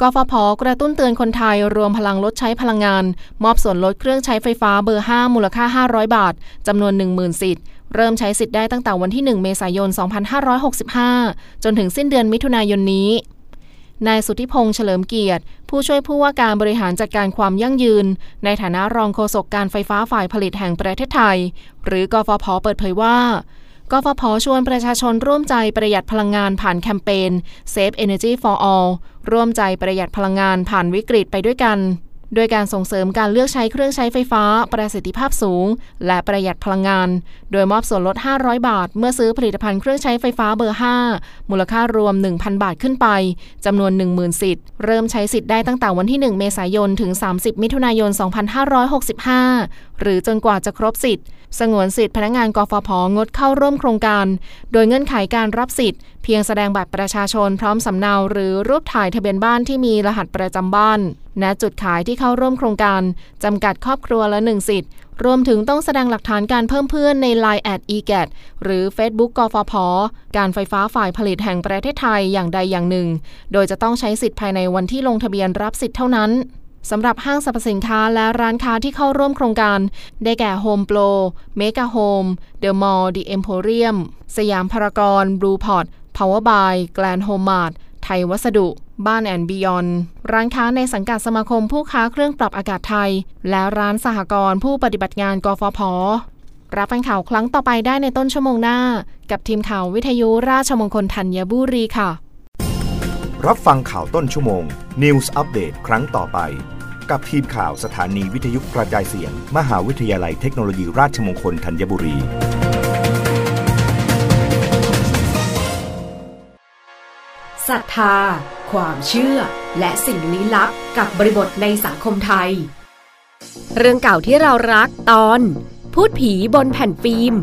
กฟผกระตุ้นเตือนคนไทยรวมพลังลดใช้พลังงาน มอบส่วนลดเครื่องใช้ไฟฟ้าเบอร์ 5 มูลค่า 500 บาท จำนวน 10,000 สิทธิ์ เริ่มใช้สิทธิ์ได้ตั้งแต่วันที่ 1 เมษายน 2565 จนถึงสิ้นเดือนมิถุนายนนี้นายสุทธิพงษ์เฉลิมเกียรติ ผู้ช่วยผู้ว่าการบริหารจัดการความยั่งยืน ในฐานะรองโฆษกการไฟฟ้าฝ่ายผลิตแห่งประเทศไทย หรือกฟผเปิดเผยว่า กฟผชวนประชาชนร่วมใจประหยัดพลังงานผ่านแคมเปญ Save Energy for All ร่วมใจประหยัดพลังงานผ่านวิกฤตไปด้วยกัน โดยการส่งเสริมการเลือกใช้เครื่องใช้ไฟฟ้า ประสิทธิภาพสูง และประหยัดพลังงาน โดยมอบส่วนลด 500 บาท เมื่อซื้อผลิตภัณฑ์เครื่องใช้ไฟฟ้าเบอร์ 5 มูลค่ารวม 1,000 บาทขึ้นไปจำนวน 10,000 สิทธิ์ เริ่มใช้สิทธิ์ได้ตั้งแต่วันที่ 1 เมษายน ถึง 30 มิถุนายน 2565 หรือจนกว่าจะครบสิทธิ์ สงวนสิทธิ์พนักงานกฟผงดเข้าร่วมโครงการ โดยเงื่อนไขการรับสิทธิ์เพียงแสดงบัตรประชาชนพร้อมสำเนาหรือรูปถ่ายทะเบียนบ้านที่มีรหัสประจำบ้าน ณจุดขายที่เข้าร่วมโครงการจำกัดครอบครัวละหนึ่งสิทธิ์ รวมถึงต้องแสดงหลักฐานการเพิ่มเพื่อนใน Line แอด e g a t หรือ Facebook กฟผ การไฟฟ้าฝ่ายผลิตแห่งประเทศไทยอย่างใดอย่างหนึ่ง โดยจะต้องใช้สิทธิ์ภายในวันที่ลงทะเบียนรับสิทธิ์เท่านั้นสำหรับห้างสรรพสินค้าและร้านค้าที่เข้าร่วมโครงการ ได้แก่ Home Pro Mega Home The Mall The Emporium สยามพารากอน Blue Pot Power by Grand Home Mart ไทยวัสดุ บ้านแอนบิยอน ร้านค้าในสังกัดสมาคมผู้ค้าเครื่องปรับอากาศไทย และร้านสหกรณ์ผู้ปฏิบัติงานกฟผ รับฟังข่าวครั้งต่อไปได้ในต้นชั่วโมงหน้า กับทีมข่าววิทยุราชมงคลธัญบุรีค่ะ รับฟังข่าวต้นชั่วโมง News Update ครั้งต่อไป กับทีมข่าวสถานีวิทยุกระจายเสียง มหาวิทยาลัยเทคโนโลยีราชมงคลธัญบุรี ศรัทธา ความเชื่อ และสิ่งลี้ลับกับบริบทในสังคมไทย เรื่องเก่าที่เรารักตอน พูดผีบนแผ่นฟิล์ม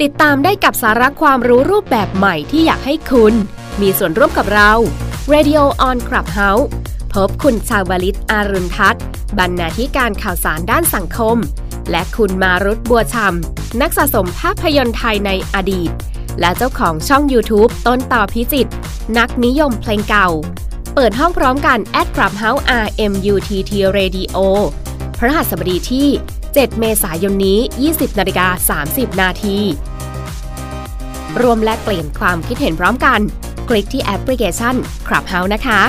ติดตามได้กับสาระความรู้รูปแบบใหม่ที่อยากให้คุณ มีส่วนร่วมกับเรา Radio on Clubhouse พบคุณชาวลิตอารุณทัศน์บรรณาธิการข่าวสารด้านสังคม และคุณมารุตบัวชำนักสะสมภาพยนตร์ไทยในอดีต และเจ้าของช่อง YouTube ต้นต่อพิจิต นักนิยมเพลงเก่า เปิดห้องพร้อมกัน at Clubhouse RMUTT Radio พระหัสบดีที่ 7 เมษายนนี้ 20นาฬิกา30 นาทีรวมและเปลี่ยนความคิดเห็นพร้อมกัน คลิกที่แอปพลิเคชัน Clubhouse นะคะ